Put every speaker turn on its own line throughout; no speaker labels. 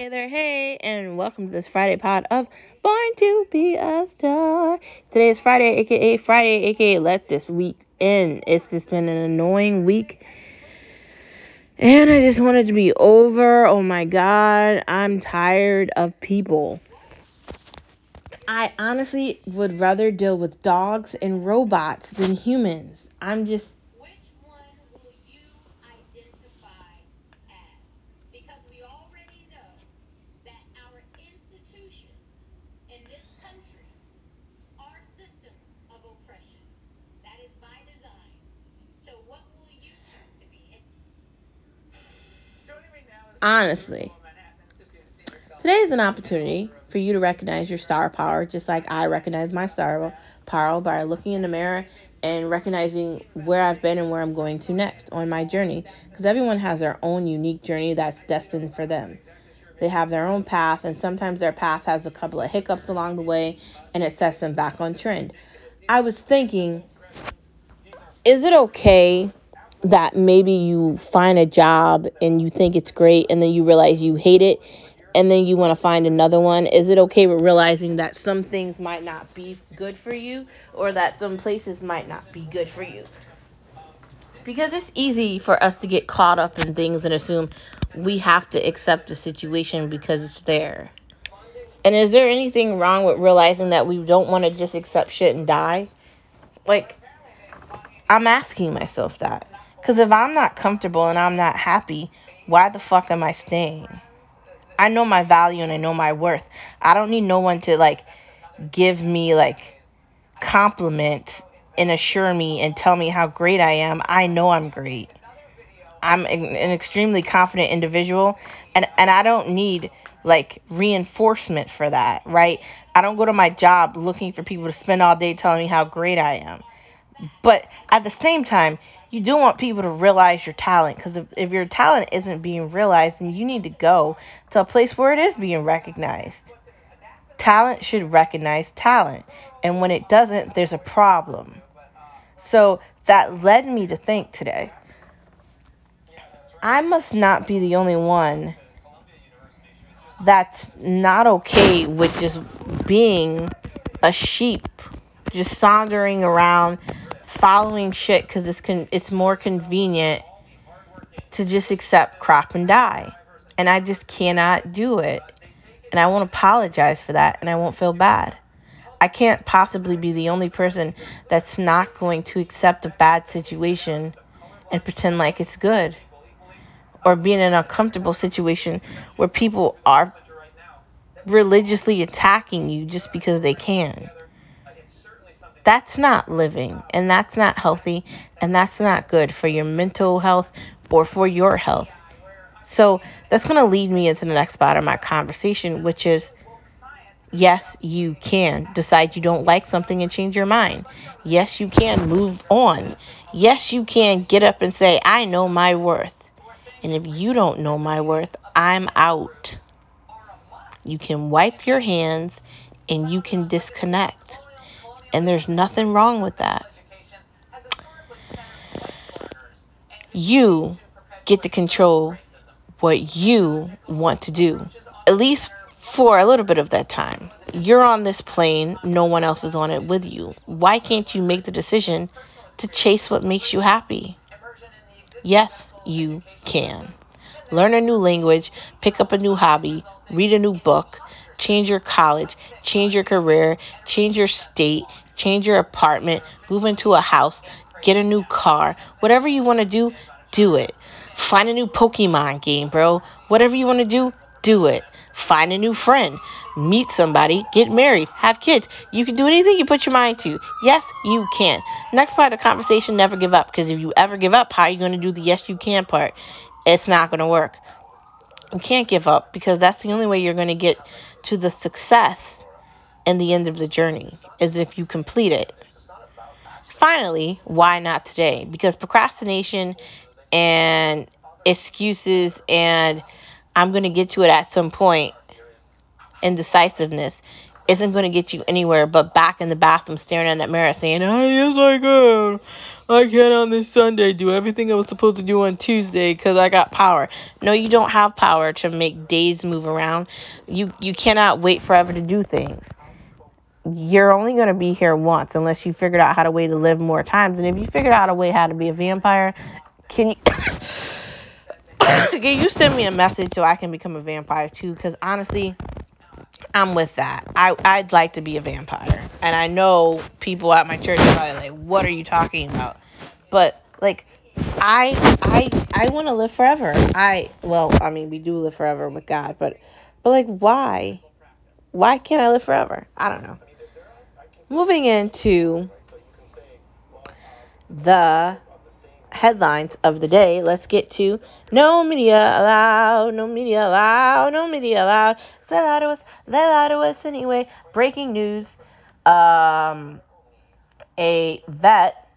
Hey there, hey, and welcome to this Friday pod of Born to Be a Star. Today is Friday, aka Friday, aka Let This Week In. It's just been an annoying week, and I just wanted to be over. Oh my god, I'm tired of people. I honestly would rather deal with dogs and robots than humans. I'm just
Which one will you identify as? Because we already know that our institutions in this country are systems of oppression. That is by design. So what will you choose to be?
Honestly. Today is an opportunity for you to recognize your star power, just like I recognize my star power by looking in the mirror and recognizing where I've been and where I'm going to next on my journey. Because everyone has their own unique journey that's destined for them. They have their own path, and sometimes their path has a couple of hiccups along the way and it sets them back on trend. I was thinking, is it okay that maybe you find a job and you think it's great and then you realize you hate it and then you want to find another one? Is it okay with realizing that some things might not be good for you or that some places might not be good for you? Because it's easy for us to get caught up in things and assume we have to accept the situation because it's there. And is there anything wrong with realizing that we don't want to just accept shit and die? Like, I'm asking myself that. Because if I'm not comfortable and I'm not happy, why the fuck am I staying? I know my value and I know my worth. I don't need no one to like give me like compliment and assure me and tell me how great I am. I know I'm great. I'm an extremely confident individual and and I don't need like reinforcement for that, right? I don't go to my job looking for people to spend all day telling me how great I am. But at the same time, you do want people to realize your talent because if, if your talent isn't being realized, then you need to go to a place where it is being recognized. Talent should recognize talent. And when it doesn't, there's a problem. So that led me to think today I must not be the only one that's not okay with just being a sheep, just sauntering around, following shit because it's con- it's more convenient to just accept crop and die, and I just cannot do it, and I won't apologize for that, and I won't feel bad. I can't possibly be the only person that's not going to accept a bad situation and pretend like it's good or be in an uncomfortable situation where people are religiously attacking you just because they can. That's not living, and that's not healthy, and that's not good for your mental health or for your health. So that's going to lead me into the next part of my conversation, which is yes, you can decide you don't like something and change your mind. Yes, you can move on. Yes, you can get up and say, I know my worth. And if you don't know my worth, I'm out. You can wipe your hands and you can disconnect. And there's nothing wrong with that. You get to control what you want to do, at least for a little bit of that time. You're on this plane, no one else is on it with you. Why can't you make the decision to chase what makes you happy? Yes, you can. Learn a new language, pick up a new hobby, read a new book, change your college, change your career, change your state, change your apartment, move into a house, get a new car. Whatever you want to do, do it. Find a new Pokemon game, bro. Whatever you want to do, do it. Find a new friend, meet somebody, get married, have kids. You can do anything you put your mind to. Yes, you can. Next part of the conversation never give up because if you ever give up, how are you going to do the yes, you can part? It's not going to work. You can't give up because that's the only way you're going to get to the success and the end of the journey is if you complete it. Finally, why not today? Because procrastination and excuses and I'm going to get to it at some point indecisiveness isn't going to get you anywhere but back in the bathroom staring at that mirror saying, oh, yes, I can. I can on this Sunday do everything I was supposed to do on Tuesday because I got power. No, you don't have power to make days move around. You you cannot wait forever to do things. You're only going to be here once unless you figured out how to way to live more times. And if you figured out a way how to be a vampire, can you can you send me a message so I can become a vampire too? Because honestly, I'm with that. I I'd like to be a vampire, and I know people at my church are probably like, "What are you talking about?" But like, I I I want to live forever. I well, I mean, we do live forever with God, but but like, why? Why can't I live forever? I don't know. Moving into the headlines of the day, let's get to no media allowed, no media allowed, no media allowed. They lie to us, they lie to us anyway. Breaking news. Um, a vet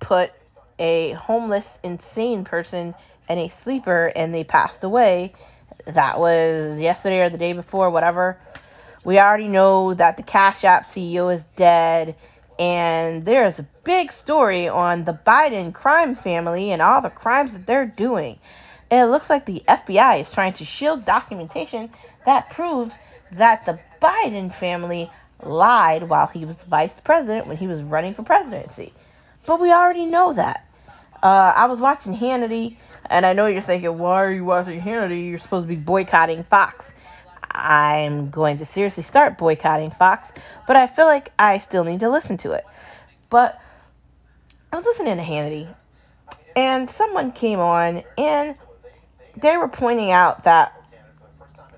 put a homeless, insane person in a sleeper and they passed away. That was yesterday or the day before, whatever. We already know that the Cash App CEO is dead, and there's a big story on the Biden crime family and all the crimes that they're doing. it looks like the FBI is trying to shield documentation that proves that the Biden family lied while he was vice president when he was running for presidency. But we already know that. Uh, I was watching Hannity, and I know you're thinking, why are you watching Hannity? You're supposed to be boycotting Fox. I'm going to seriously start boycotting Fox, but I feel like I still need to listen to it. But I was listening to Hannity, and someone came on, and they were pointing out that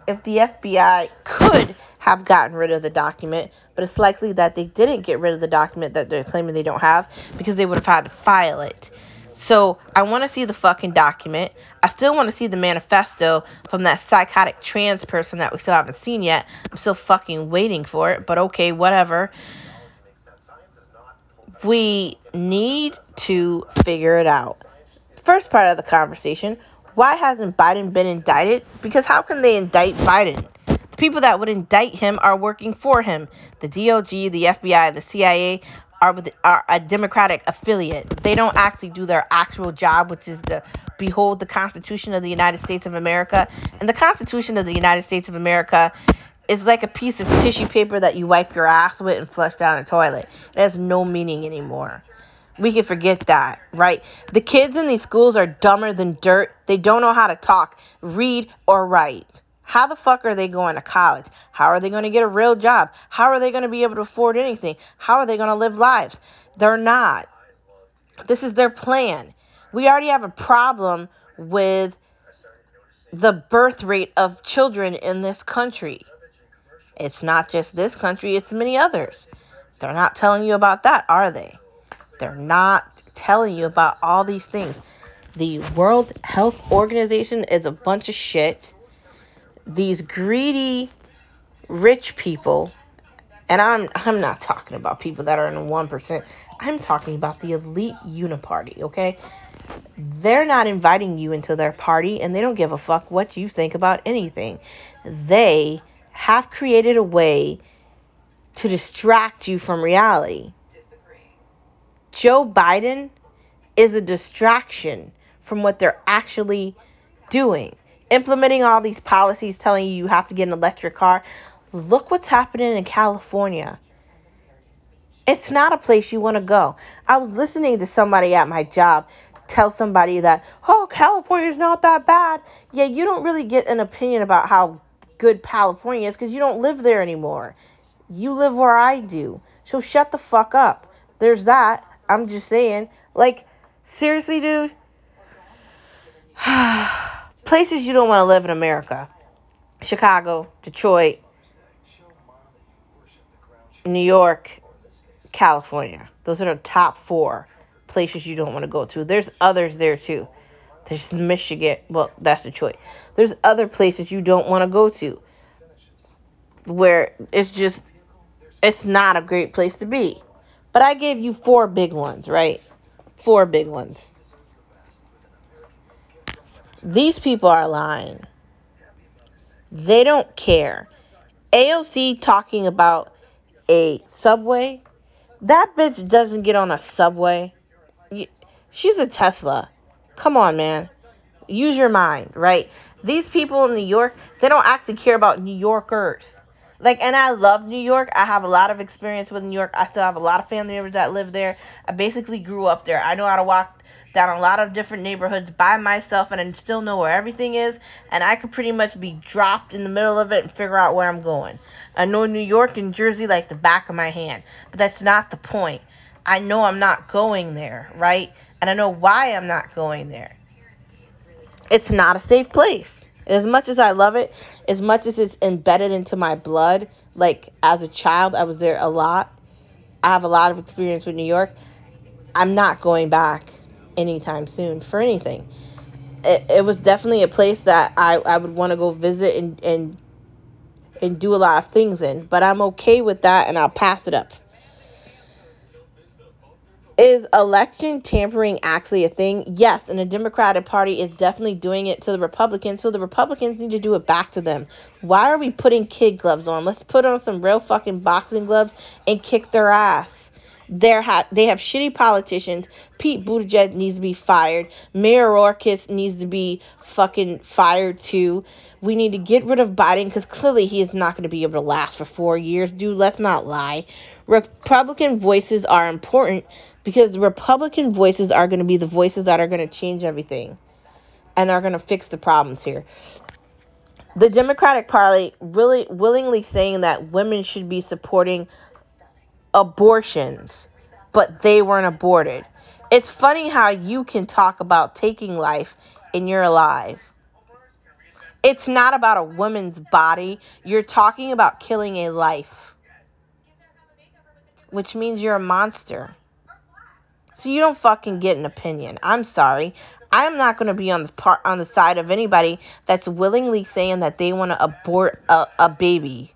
if the FBI could have gotten rid of the document, but it's likely that they didn't get rid of the document that they're claiming they don't have because they would have had to file it. So I want to see the fucking document. I still want to see the manifesto from that psychotic trans person that we still haven't seen yet. I'm still fucking waiting for it, but okay, whatever. We need to figure it out. First part of the conversation why hasn't Biden been indicted? Because how can they indict Biden? The people that would indict him are working for him. The DOJ, the FBI, the CIA are with are a Democratic affiliate. They don't actually do their actual job, which is to behold the Constitution of the United States of America. And the Constitution of the United States of America is like a piece of tissue paper that you wipe your ass with and flush down the toilet. It has no meaning anymore we can forget that, right? The kids in these schools are dumber than dirt. They don't know how to talk, read, or write. How the fuck are they going to college? How are they going to get a real job? How are they going to be able to afford anything? How are they going to live lives? They're not. This is their plan. We already have a problem with the birth rate of children in this country. It's not just this country, it's many others. They're not telling you about that, are they? They're not telling you about all these things. The World Health Organization is a bunch of shit. These greedy rich people, and I'm I'm not talking about people that are in the 1%. I'm talking about the elite uniparty, okay? They're not inviting you into their party and they don't give a fuck what you think about anything. They have created a way to distract you from reality. Joe Biden is a distraction from what they're actually doing. Implementing all these policies telling you you have to get an electric car. Look what's happening in California. It's not a place you want to go. I was listening to somebody at my job tell somebody that, oh, California's not that bad. Yeah, you don't really get an opinion about how good California is because you don't live there anymore. You live where I do. So shut the fuck up. There's that. I'm just saying. Like, seriously, dude? Places you don't want to live in America Chicago, Detroit, New York, California. Those are the top four places you don't want to go to. There's others there too. There's Michigan. Well, that's Detroit. There's other places you don't want to go to where it's just, it's not a great place to be. But I gave you four big ones, right? Four big ones. These people are lying. They don't care. AOC talking about a subway. That bitch doesn't get on a subway. She's a Tesla. Come on, man. Use your mind, right? These people in New York, they don't actually care about New Yorkers. Like, and I love New York. I have a lot of experience with New York. I still have a lot of family members that live there. I basically grew up there. I know how to walk down a lot of different neighborhoods by myself, and I still know where everything is. And I could pretty much be dropped in the middle of it and figure out where I'm going. I know New York and Jersey like the back of my hand, but that's not the point. I know I'm not going there, right? And I know why I'm not going there. It's not a safe place. As much as I love it, as much as it's embedded into my blood, like as a child, I was there a lot. I have a lot of experience with New York. I'm not going back anytime soon for anything. It, it was definitely a place that I, I would want to go visit and, and and do a lot of things in, but I'm okay with that and I'll pass it up. Is election tampering actually a thing? Yes, and the Democratic Party is definitely doing it to the Republicans, so the Republicans need to do it back to them. Why are we putting kid gloves on? Let's put on some real fucking boxing gloves and kick their ass. They're ha- they have shitty politicians. Pete Buttigieg needs to be fired. Mayorkas needs to be fucking fired too. We need to get rid of Biden because clearly he is not going to be able to last for four years, dude. Let's not lie. Republican voices are important because Republican voices are going to be the voices that are going to change everything and are going to fix the problems here. The Democratic Party really willingly saying that women should be supporting abortions, but they weren't aborted. It's funny how you can talk about taking life and you're alive. It's not about a woman's body. You're talking about killing a life, which means you're a monster. So you don't fucking get an opinion. I'm sorry. I'm not going to be on the part on the side of anybody that's willingly saying that they want to abort a, a baby.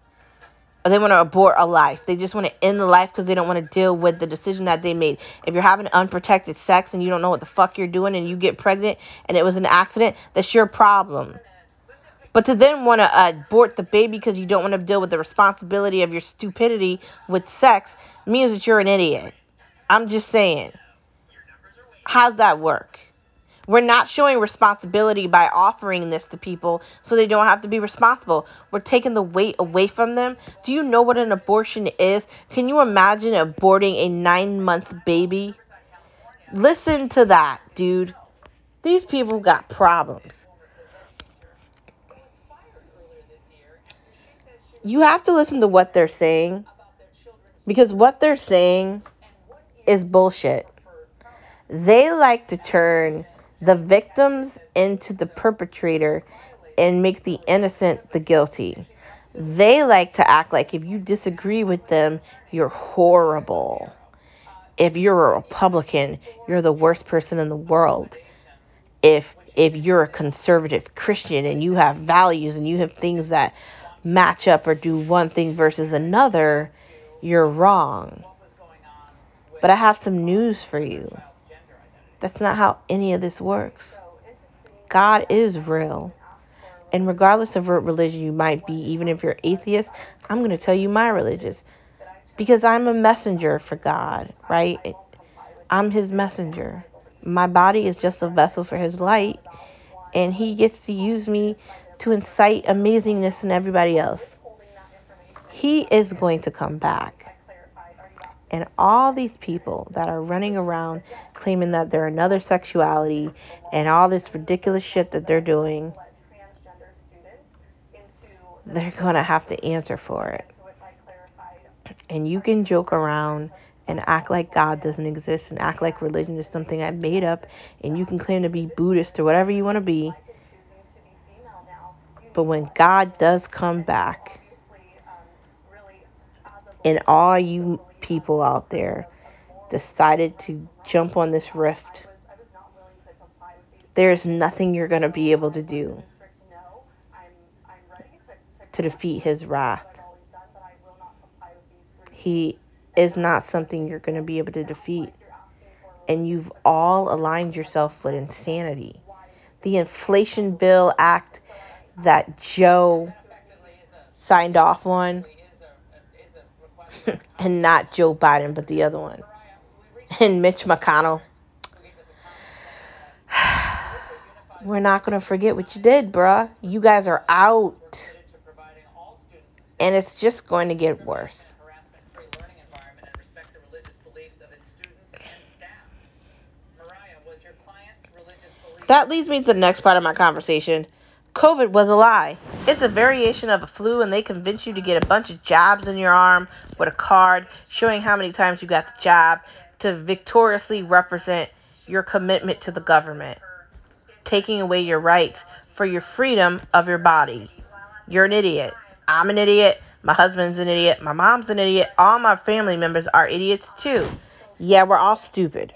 They want to abort a life. They just want to end the life because they don't want to deal with the decision that they made. If you're having unprotected sex and you don't know what the fuck you're doing and you get pregnant and it was an accident, that's your problem. But to then want to abort the baby because you don't want to deal with the responsibility of your stupidity with sex means that you're an idiot. I'm just saying. How's that work? We're not showing responsibility by offering this to people so they don't have to be responsible. We're taking the weight away from them. Do you know what an abortion is? Can you imagine aborting a nine month baby? Listen to that, dude. These people got problems. You have to listen to what they're saying because what they're saying is bullshit. They like to turn the victims into the perpetrator and make the innocent the guilty. They like to act like if you disagree with them, you're horrible. If you're a Republican, you're the worst person in the world. If if you're a conservative Christian and you have values and you have things that match up or do one thing versus another, you're wrong. But I have some news for you. That's not how any of this works. God is real. And regardless of what religion you might be, even if you're atheist, I'm going to tell you my religion. Because I'm a messenger for God, right? I'm his messenger. My body is just a vessel for his light, and he gets to use me to incite amazingness in everybody else. He is going to come back. And all these people that are running around claiming that they're another sexuality and all this ridiculous shit that they're doing, they're going to have to answer for it. And you can joke around and act like God doesn't exist and act like religion is something I made up and you can claim to be Buddhist or whatever you want to be. But when God does come back, and all you people out there decided to jump on this rift, there's nothing you're going to be able to do to defeat his wrath. He is not something you're going to be able to defeat. And you've all aligned yourself with insanity. The Inflation Bill Act that Joe signed off on, and not Joe Biden, but the other one, and Mitch McConnell. We're not gonna forget what you did, bruh. You guys are out, and it's just going to get worse. That leads me to the next part of my conversation. COVID was a lie. It's a variation of a flu, and they convince you to get a bunch of jabs in your arm with a card showing how many times you got the jab to victoriously represent your commitment to the government, taking away your rights for your freedom of your body. You're an idiot. I'm an idiot. My husband's an idiot. My mom's an idiot. All my family members are idiots too. Yeah, we're all stupid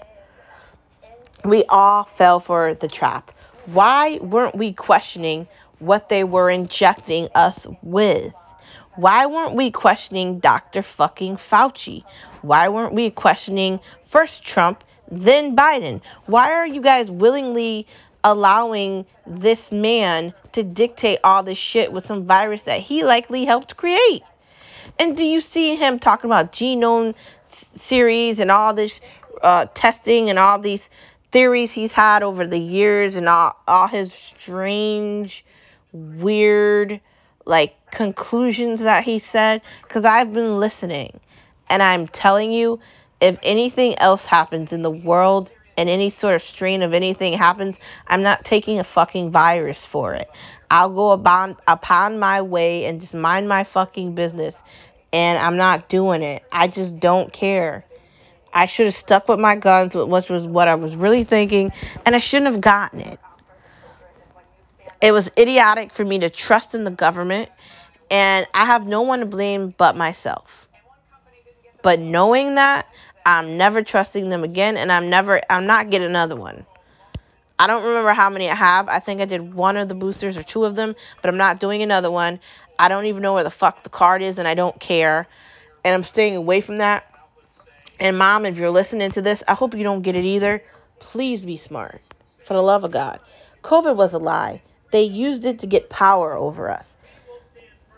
we all fell for the trap. Why weren't we questioning what they were injecting us with? Why weren't we questioning Dr. fucking Fauci? Why weren't we questioning first Trump, then Biden? Why are you guys willingly allowing this man to dictate all this shit with some virus that he likely helped create? And do you see him talking about genome series and all this uh, testing and all these theories he's had over the years and all, all his strange, weird, like conclusions that he said. Because I've been listening. And I'm telling you, if anything else happens in the world and any sort of strain of anything happens, I'm not taking a fucking virus for it. I'll go upon, upon my way and just mind my fucking business. And I'm not doing it. I just don't care. I should have stuck with my guns, which was what I was really thinking, and I shouldn't have gotten it. It was idiotic for me to trust in the government, and I have no one to blame but myself. But knowing that, I'm never trusting them again, and I'm never, I'm not getting another one. I don't remember how many I have. I think I did one of the boosters or two of them, but I'm not doing another one. I don't even know where the fuck the card is, and I don't care. And I'm staying away from that and mom, if you're listening to this, I hope you don't get it either. Please be smart. For the love of God. COVID was a lie. They used it to get power over us.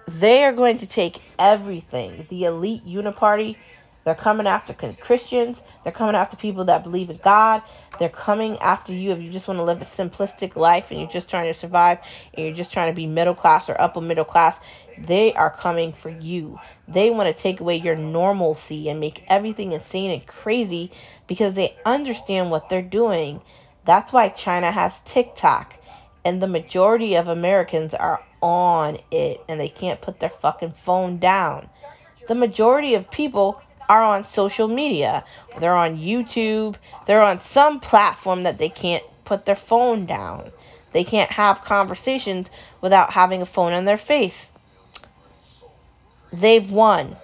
They are going to take everything. The elite uniparty, they're coming after Christians. They're coming after people that believe in God. They're coming after you if you just want to live a simplistic life and you're just trying to survive and you're just trying to be middle class or upper middle class. They are coming for you. They want to take away your normalcy and make everything insane and crazy because they understand what they're doing. That's why China has TikTok. And the majority of Americans are on it and they can't put their fucking phone down. The majority of people are on social media. They're on YouTube. They're on some platform that they can't put their phone down. They can't have conversations without having a phone in their face. They've won.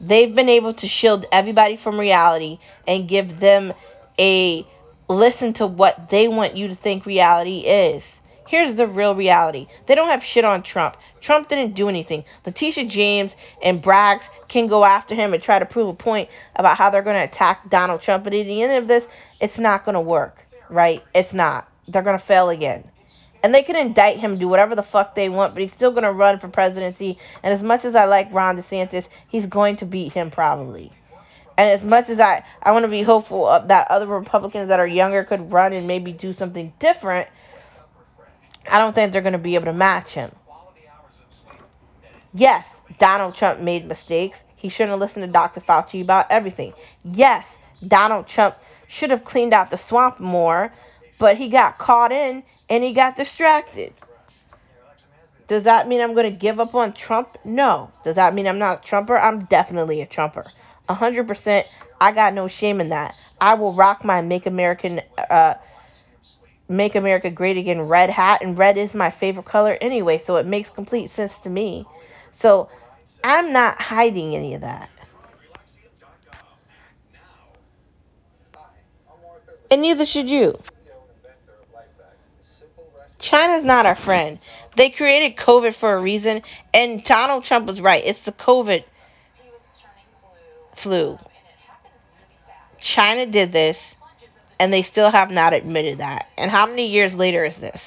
They've been able to shield everybody from reality and give them a listen to what they want you to think reality is. Here's the real reality. They don't have shit on Trump. Trump didn't do anything. Letitia James and Braggs can go after him and try to prove a point about how they're going to attack Donald Trump. But at the end of this, it's not going to work, right? It's not. They're going to fail again. And they can indict him, do whatever the fuck they want, but he's still going to run for presidency. And as much as I like Ron DeSantis, he's going to beat him probably. And as much as I, I want to be hopeful that other Republicans that are younger could run and maybe do something different, I don't think they're going to be able to match him. Yes, Donald Trump made mistakes. He shouldn't have listened to Dr. Fauci about everything. Yes, Donald Trump should have cleaned out the swamp more, but he got caught in and he got distracted. Does that mean I'm going to give up on Trump? No. Does that mean I'm not a Trumper? I'm definitely a Trumper. 100%. I got no shame in that. I will rock my Make American uh, Make America Great Again red hat, and red is my favorite color anyway, so it makes complete sense to me. So I'm not hiding any of that. And neither should you. China's not our friend. They created COVID for a reason, and Donald Trump was right. It's the COVID flu. China did this and they still have not admitted that. And how many years later is this?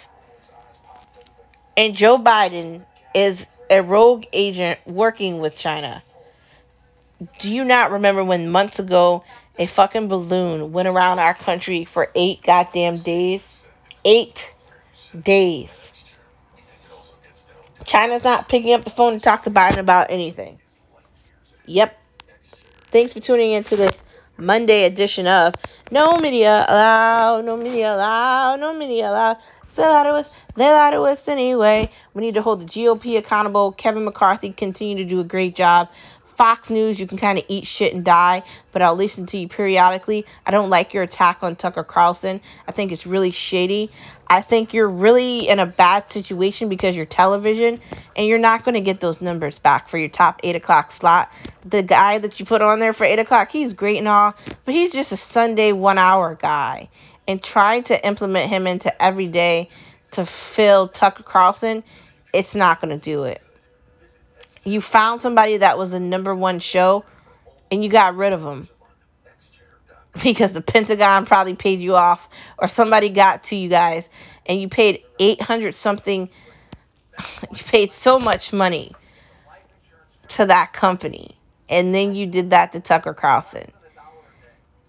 And Joe Biden is a rogue agent working with China. Do you not remember when months ago a fucking balloon went around our country for eight goddamn days? Eight days. China's not picking up the phone to talk to Biden about anything. Yep. Thanks for tuning into this Monday edition of No Media Allowed, No Media Allowed, No Media Allowed. They lied to us. They lied to us anyway. We need to hold the GOP accountable. Kevin McCarthy continue to do a great job. Fox News, you can kind of eat shit and die, but I'll listen to you periodically. I don't like your attack on Tucker Carlson. I think it's really shady. I think you're really in a bad situation because you're television and you're not going to get those numbers back for your top 8 o'clock slot. The guy that you put on there for 8 o'clock, he's great and all, but he's just a Sunday one hour guy. And trying to implement him into every day to fill Tucker Carlson, it's not going to do it you found somebody that was the number one show and you got rid of them because the Pentagon probably paid you off or somebody got to you guys and you paid 800 something you paid so much money to that company and then you did that to Tucker Carlson.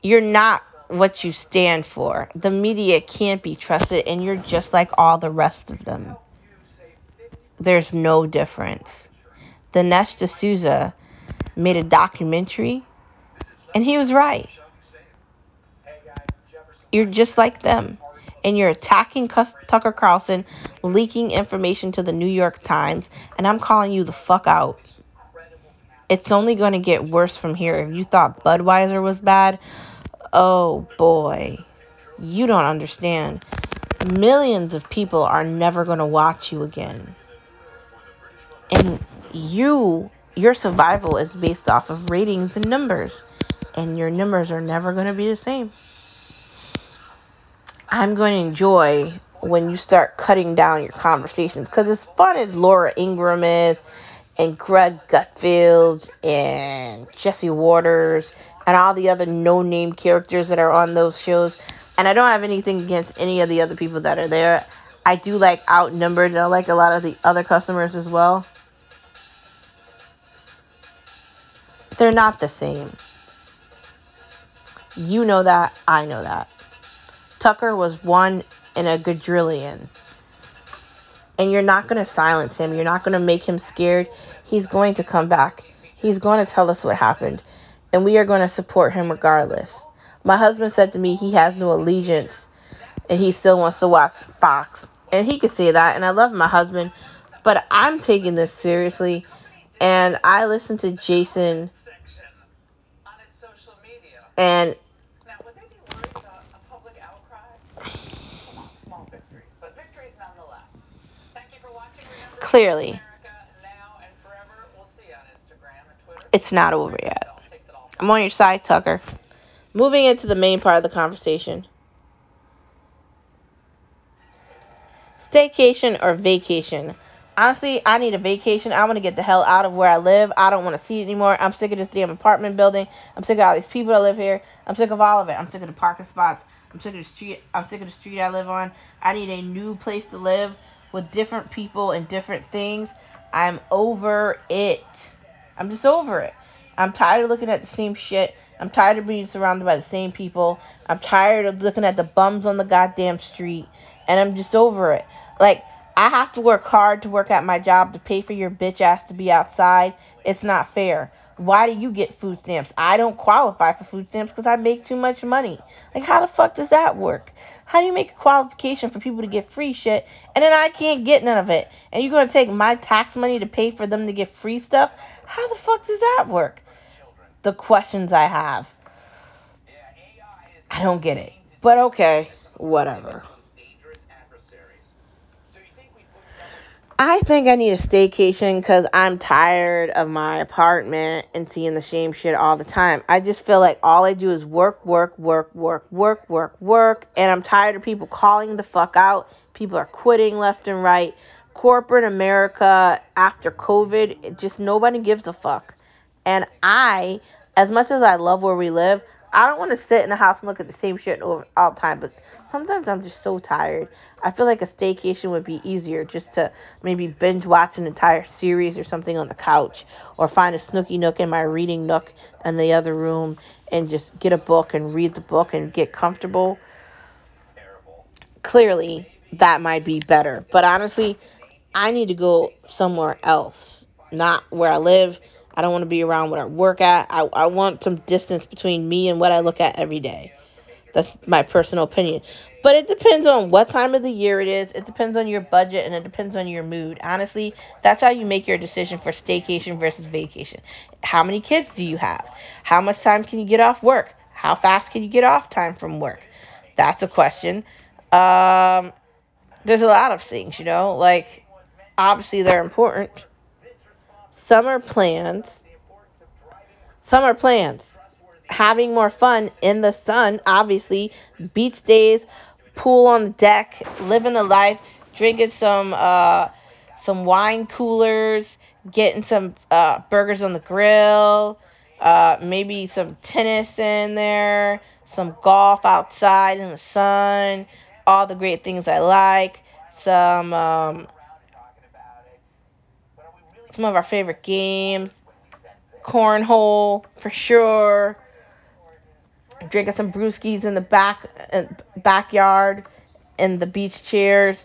You're not what you stand for. The media can't be trusted and you're just like all the rest of them. There's no difference. Dinesh D'Souza made a documentary, and he was right. You're just like them. And you're attacking Tucker Carlson, leaking information to the New York Times, and I'm calling you the fuck out. It's only going to get worse from here. If you thought Budweiser was bad, oh boy, you don't understand. Millions of people are never going to watch you again. And you your survival is based off of ratings and numbers and your numbers are never going to be the same. I'm going to enjoy when you start cutting down your conversations because as fun as laura ingraham is and greg gutfield and jesse watters and all the other no name characters that are on those shows and i don't have anything against any of the other people that are there i do like outnumbered and i like a lot of the other customers as well They're not the same. You know that. I know that. Tucker was one in a quadrillion. And you're not going to silence him. You're not going to make him scared. He's going to come back. He's going to tell us what happened. And we are going to support him regardless. My husband said to me he has no allegiance and he still wants to watch Fox. And he could say that. And I love my husband. But I'm taking this seriously. And I listen to Jason and
now, would they be worried about a public outcry? Come on, small victories, but victories nonetheless. Thank you for watching. Remember,
clearly,
America now and forever. We'll see you on Instagram and Twitter.
it's not over yet. I'm on your side, Tucker. Moving into the main part of the conversation. Staycation or vacation? Honestly, I need a vacation. I want to get the hell out of where I live. I don't want to see it anymore. I'm sick of this damn apartment building. I'm sick of all these people that live here. I'm sick of all of it. I'm sick of the parking spots. I'm sick of the street. I'm sick of the street I live on. I need a new place to live with different people and different things. I'm over it. I'm just over it. I'm tired of looking at the same shit. I'm tired of being surrounded by the same people. I'm tired of looking at the bums on the goddamn street. And I'm just over it. Like, I have to work hard to work at my job to pay for your bitch ass to be outside. It's not fair. Why do you get food stamps? I don't qualify for food stamps because I make too much money. Like, how the fuck does that work? How do you make a qualification for people to get free shit and then I can't get none of it? And you're going to take my tax money to pay for them to get free stuff? How the fuck does that work? The questions I have. I don't get it. But okay, whatever. I think I need a staycation because I'm tired of my apartment and seeing the same shit all the time. I just feel like all I do is work, work, work, work, work, work, work, and I'm tired of people calling the fuck out. People are quitting left and right. Corporate America after COVID, just nobody gives a fuck. And I, as much as I love where we live, I don't want to sit in the house and look at the same shit all the time. But sometimes I'm just so tired. I feel like a staycation would be easier just to maybe binge watch an entire series or something on the couch or find a snooky nook in my reading nook in the other room and just get a book and read the book and get comfortable. Clearly, that might be better. But honestly, I need to go somewhere else, not where I live. I don't want to be around what I work at. I, I want some distance between me and what I look at every day. That's my personal opinion. But it depends on what time of the year it is. It depends on your budget and it depends on your mood. Honestly, that's how you make your decision for staycation versus vacation. How many kids do you have? How much time can you get off work? How fast can you get off time from work? That's a question. Um, there's a lot of things, you know, like obviously they're important. Summer plans. Summer plans having more fun in the sun, obviously, beach days, pool on the deck, living a life, drinking some uh, some wine coolers, getting some uh, burgers on the grill, uh, maybe some tennis in there, some golf outside in the sun, all the great things I like, some um, some of our favorite games, cornhole for sure drinking some brewskis in the back uh, backyard in the beach chairs.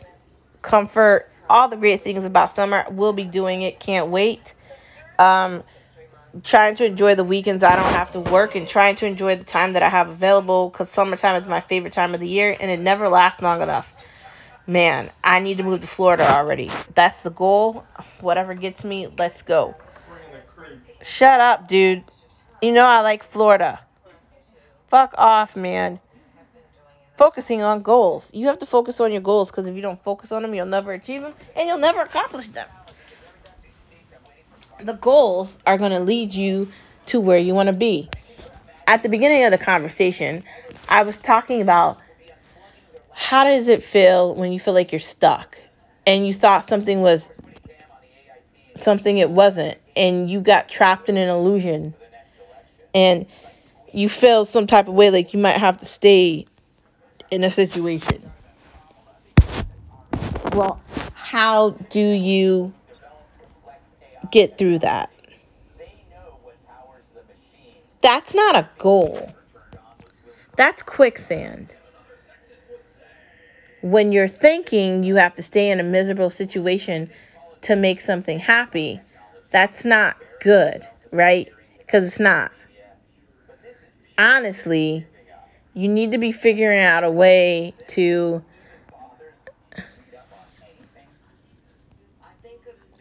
Comfort all the great things about summer. We'll be doing it. Can't wait. Um, trying to enjoy the weekends i don't have to work and trying to enjoy the time that i have available because summertime is my favorite time of the year and it never lasts long enough. Man i need to move to florida already. That's the goal. Whatever gets me let's go. Shut up dude. You know i like florida Fuck off, man. Focusing on goals. You have to focus on your goals because if you don't focus on them, you'll never achieve them and you'll never accomplish them. The goals are going to lead you to where you want to be. At the beginning of the conversation, I was talking about how does it feel when you feel like you're stuck and you thought something was something it wasn't and you got trapped in an illusion and you feel some type of way like you might have to stay in a situation. Well, how do you get through that? That's not a goal. That's quicksand. When you're thinking you have to stay in a miserable situation to make something happy, that's not good, right? Because it's not honestly, you need to be figuring out a way to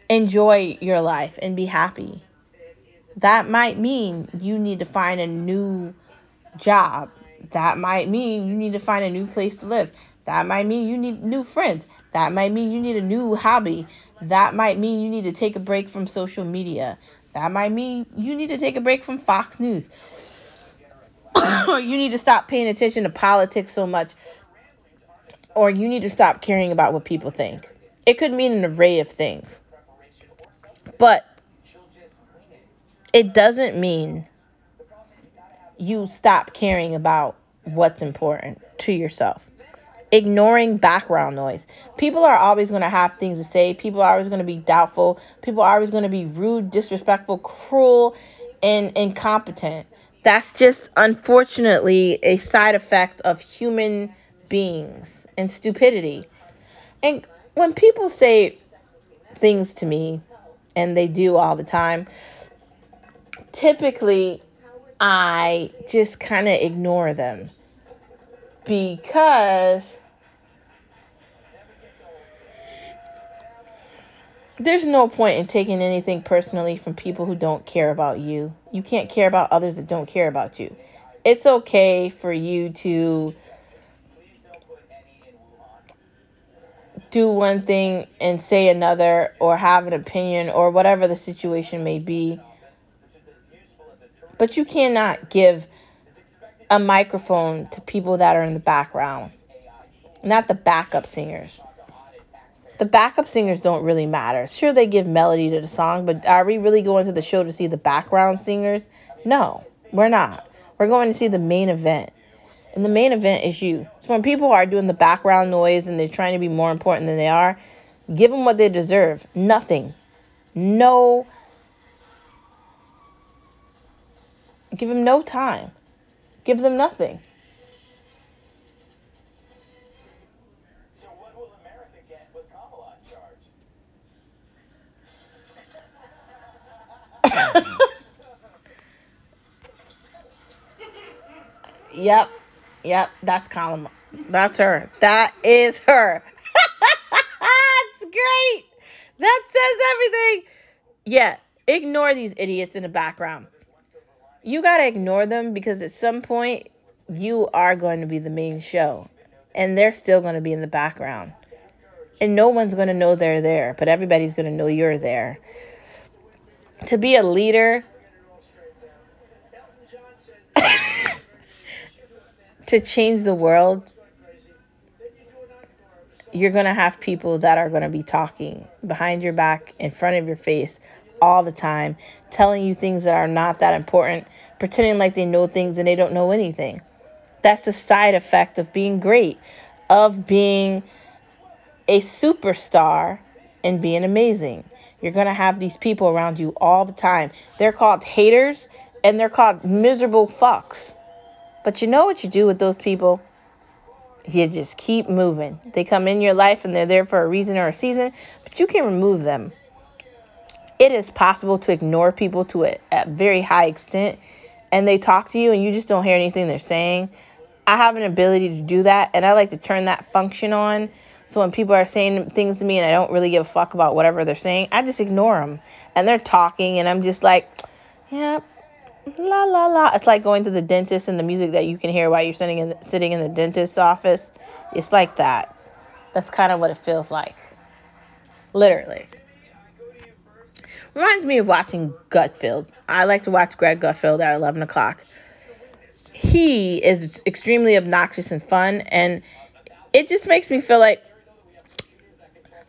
enjoy your life and be happy. That might mean you need to find a new job. That might mean you need to find a new place to live. That might mean you need new friends. That might mean you need a new hobby. That might mean you need to take a break from social media. That might mean you need to take a break from Fox News. you need to stop paying attention to politics so much, or you need to stop caring about what people think. It could mean an array of things. But it doesn't mean you stop caring about what's important to yourself. Ignoring background noise. People are always going to have things to say. People are always going to be doubtful. People are always going to be rude, disrespectful, cruel, and incompetent. That's just unfortunately a side effect of human beings and stupidity. And when people say things to me, and they do all the time, typically I just kind of ignore them because there's no point in taking anything personally from people who don't care about you. You can't care about others that don't care about you. It's okay for you to do one thing and say another or have an opinion or whatever the situation may be. But you cannot give a microphone to people that are in the background, not the backup singers the backup singers don't really matter. Sure, they give melody to the song, but are we really going to the show to see the background singers? No, we're not. We're going to see the main event. And the main event is you. So when people are doing the background noise and they're trying to be more important than they are, give them what they deserve. Nothing. No. Give them no time. Give them nothing.
So what will America get with Kamala in charge?
Yep. Yep. That's Colin. That's her. That is her. it's great. That says everything. Yeah. Ignore these idiots in the background. You got to ignore them because at some point you are going to be the main show and they're still going to be in the background. And no one's going to know they're there, but everybody's going to know you're there. To be a leader, to change the world, you're going to have people that are going to be talking behind your back, in front of your face, all the time, telling you things that are not that important, pretending like they know things and they don't know anything. That's the side effect of being great, of being a superstar and being amazing. You're going to have these people around you all the time. They're called haters and they're called miserable fucks. But you know what you do with those people? You just keep moving. They come in your life and they're there for a reason or a season, but you can remove them. It is possible to ignore people to a, a very high extent and they talk to you and you just don't hear anything they're saying. I have an ability to do that and I like to turn that function on. So when people are saying things to me and I don't really give a fuck about whatever they're saying, I just ignore them. And they're talking and I'm just like, yep, la la la. It's like going to the dentist and the music that you can hear while you're sitting in the, sitting in the dentist's office. It's like that. That's kind of what it feels like. Literally. Reminds me of watching Gutfeld. I like to watch Greg Gutfeld at 11 o'clock. He is extremely obnoxious and fun, and it just makes me feel like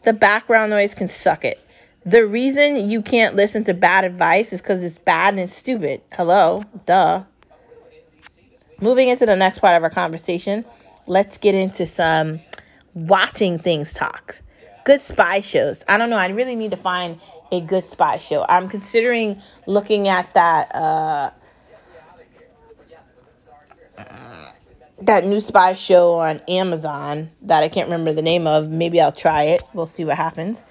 the background noise can suck it. The reason you can't listen to bad advice is because it's bad and stupid. Hello, duh. Moving into the next part of our conversation, let's get into some watching things talk. Good spy shows. I don't know. I really need to find a good spy show. I'm considering looking at that uh, that new spy show on Amazon that I can't remember the name of. Maybe I'll try it. We'll see what happens.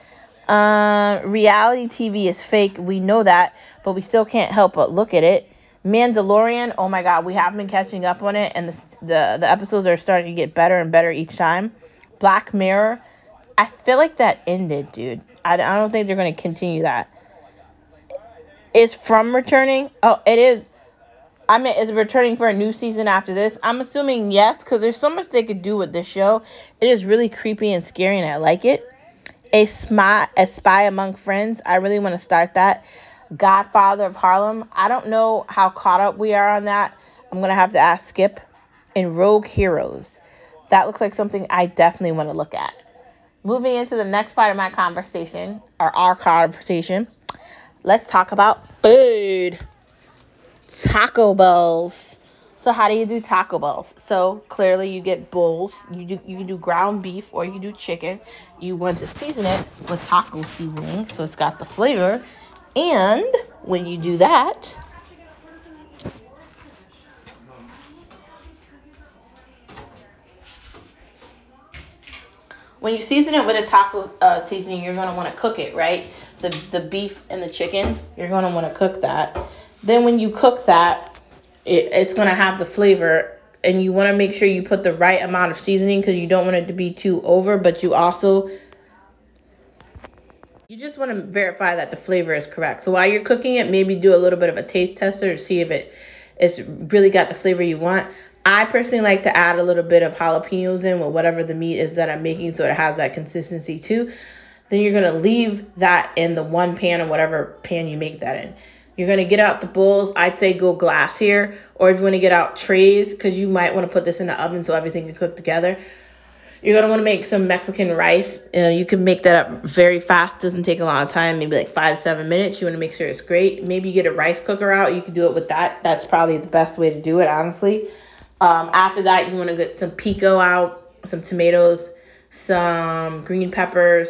Uh, reality TV is fake. We know that, but we still can't help but look at it. Mandalorian. Oh my God, we have been catching up on it, and the the, the episodes are starting to get better and better each time. Black Mirror. I feel like that ended, dude. I, I don't think they're going to continue that. Is From returning? Oh, it is. I mean, is returning for a new season after this? I'm assuming yes, because there's so much they could do with this show. It is really creepy and scary, and I like it. A spy, a spy among friends. I really want to start that. Godfather of Harlem. I don't know how caught up we are on that. I'm gonna have to ask Skip. And Rogue Heroes. That looks like something I definitely want to look at. Moving into the next part of my conversation, or our conversation, let's talk about food. Taco bowls. So how do you do Taco bowls? So clearly you get bowls. You do you can do ground beef or you do chicken. You want to season it with taco seasoning so it's got the flavor. And when you do that, when you season it with a taco uh, seasoning, you're gonna want to cook it, right? The the beef and the chicken, you're gonna want to cook that. Then when you cook that, it, it's gonna have the flavor, and you want to make sure you put the right amount of seasoning because you don't want it to be too over, but you also you just want to verify that the flavor is correct. So while you're cooking it, maybe do a little bit of a taste tester to see if it it's really got the flavor you want. I personally like to add a little bit of jalapenos in with whatever the meat is that I'm making so it has that consistency too. Then you're going to leave that in the one pan or whatever pan you make that in. You're going to get out the bowls. I'd say go glass here. Or if you want to get out trays, because you might want to put this in the oven so everything can cook together. You're going to want to make some Mexican rice. Uh, you can make that up very fast. Doesn't take a lot of time, maybe like five seven minutes. You want to make sure it's great. Maybe you get a rice cooker out. You can do it with that. That's probably the best way to do it, honestly. Um, after that, you want to get some pico out, some tomatoes, some green peppers,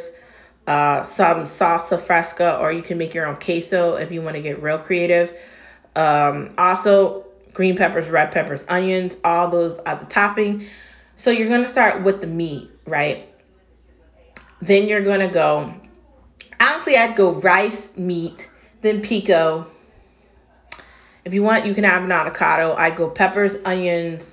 uh, some salsa fresca, or you can make your own queso if you want to get real creative. Um, also, green peppers, red peppers, onions, all those as a topping. So you're gonna start with the meat, right? Then you're gonna go. Honestly, I'd go rice, meat, then pico. If you want, you can have an avocado. I'd go peppers, onions.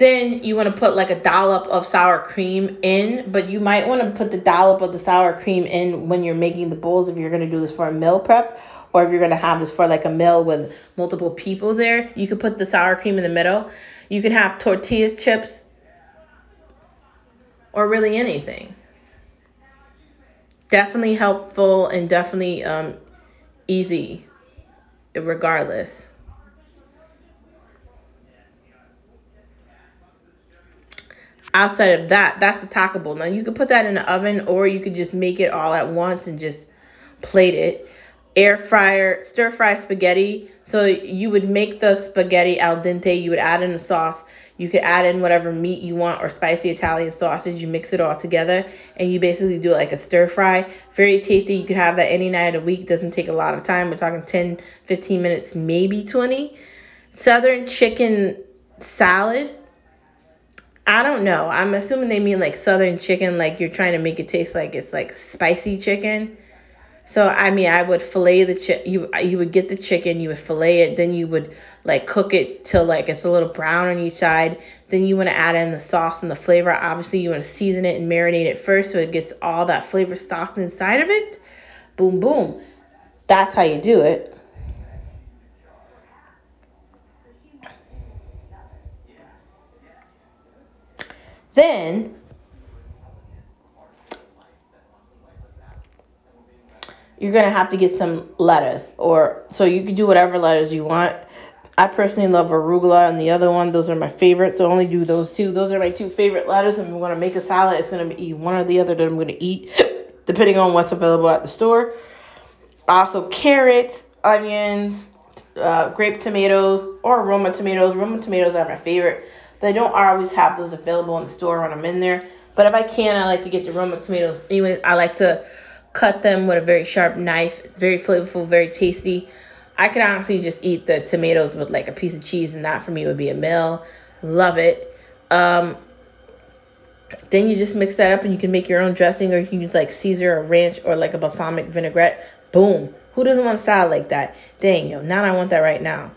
Then you want to put like a dollop of sour cream in, but you might want to put the dollop of the sour cream in when you're making the bowls if you're going to do this for a meal prep or if you're going to have this for like a meal with multiple people there. You could put the sour cream in the middle. You can have tortilla chips or really anything. Definitely helpful and definitely um, easy, regardless. Outside of that, that's the taco bowl. Now you could put that in the oven, or you could just make it all at once and just plate it. Air fryer, stir fry spaghetti. So you would make the spaghetti al dente. You would add in the sauce. You could add in whatever meat you want or spicy Italian sausage. You mix it all together and you basically do it like a stir fry. Very tasty. You could have that any night of the week. Doesn't take a lot of time. We're talking 10, 15 minutes, maybe 20. Southern chicken salad. I don't know. I'm assuming they mean like southern chicken, like you're trying to make it taste like it's like spicy chicken. So I mean, I would fillet the chi- you you would get the chicken, you would fillet it, then you would like cook it till like it's a little brown on each side. Then you want to add in the sauce and the flavor. Obviously, you want to season it and marinate it first so it gets all that flavor stocked inside of it. Boom, boom. That's how you do it. Then you're gonna have to get some lettuce, or so you can do whatever lettuce you want. I personally love arugula and the other one; those are my favorites. So only do those two. Those are my two favorite lettuce. I'm gonna make a salad, it's gonna be one or the other that I'm gonna eat, depending on what's available at the store. Also, carrots, onions, uh, grape tomatoes, or Roma tomatoes. Roma tomatoes are my favorite. They don't always have those available in the store when I'm in there. But if I can, I like to get the Roma tomatoes. Anyway, I like to cut them with a very sharp knife. Very flavorful, very tasty. I could honestly just eat the tomatoes with like a piece of cheese, and that for me would be a meal. Love it. Um, then you just mix that up, and you can make your own dressing, or you can use like Caesar or ranch or like a balsamic vinaigrette. Boom. Who doesn't want salad like that? Dang, yo, now I want that right now.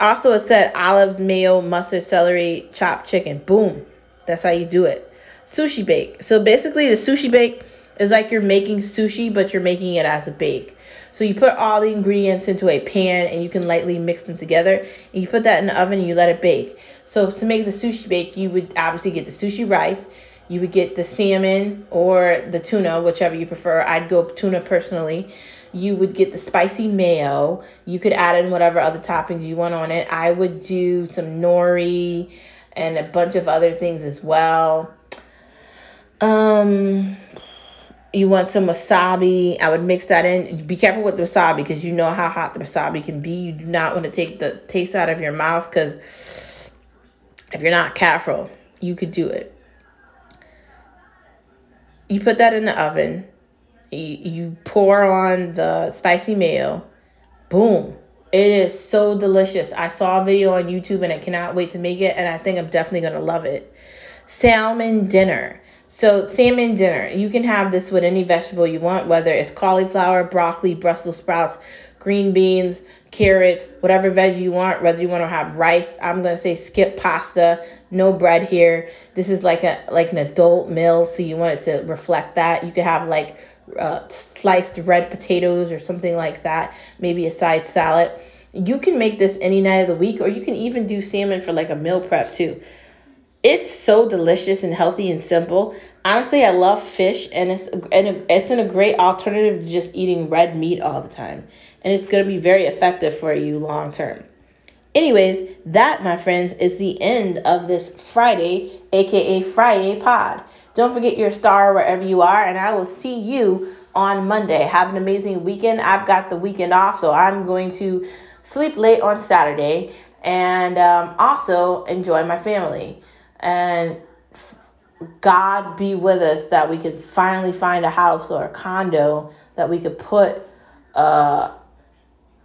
Also, it said olives, mayo, mustard, celery, chopped chicken. Boom. That's how you do it. Sushi bake. So basically, the sushi bake is like you're making sushi, but you're making it as a bake. So you put all the ingredients into a pan and you can lightly mix them together. And you put that in the oven and you let it bake. So to make the sushi bake, you would obviously get the sushi rice. You would get the salmon or the tuna, whichever you prefer. I'd go tuna personally you would get the spicy mayo. You could add in whatever other toppings you want on it. I would do some nori and a bunch of other things as well. Um, you want some wasabi. I would mix that in. Be careful with the wasabi because you know how hot the wasabi can be. You do not want to take the taste out of your mouth because if you're not careful, you could do it. You put that in the oven. You, you pour on the spicy mayo. Boom. It is so delicious. I saw a video on YouTube and I cannot wait to make it, and I think I'm definitely going to love it. Salmon dinner. So, salmon dinner. You can have this with any vegetable you want, whether it's cauliflower, broccoli, Brussels sprouts, green beans, carrots, whatever veg you want, whether you want to have rice. I'm going to say skip pasta, no bread here. This is like a like an adult meal, so you want it to reflect that. You could have like uh, sliced red potatoes or something like that, maybe a side salad. You can make this any night of the week, or you can even do salmon for like a meal prep too. It's so delicious and healthy and simple. Honestly, I love fish, and it's and it's in a great alternative to just eating red meat all the time, and it's going to be very effective for you long term. Anyways, that, my friends, is the end of this Friday, aka Friday pod. Don't forget your star wherever you are, and I will see you on Monday. Have an amazing weekend. I've got the weekend off, so I'm going to sleep late on Saturday and um, also enjoy my family. And God be with us that we can finally find a house or a condo that we could put uh,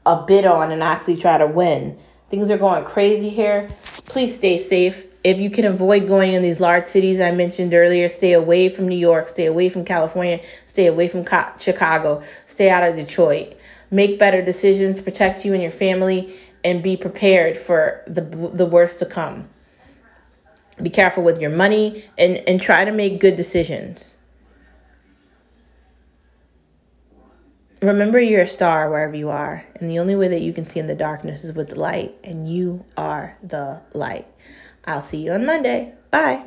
a bid on and actually try to win. Things are going crazy here. Please stay safe. If you can avoid going in these large cities I mentioned earlier, stay away from New York, stay away from California, stay away from Chicago, stay out of Detroit. Make better decisions, protect you and your family, and be prepared for the the worst to come. Be careful with your money and, and try to make good decisions. Remember, you're a star wherever you are, and the only way that you can see in the darkness is with the light, and you are the light. I'll see you on Monday. Bye.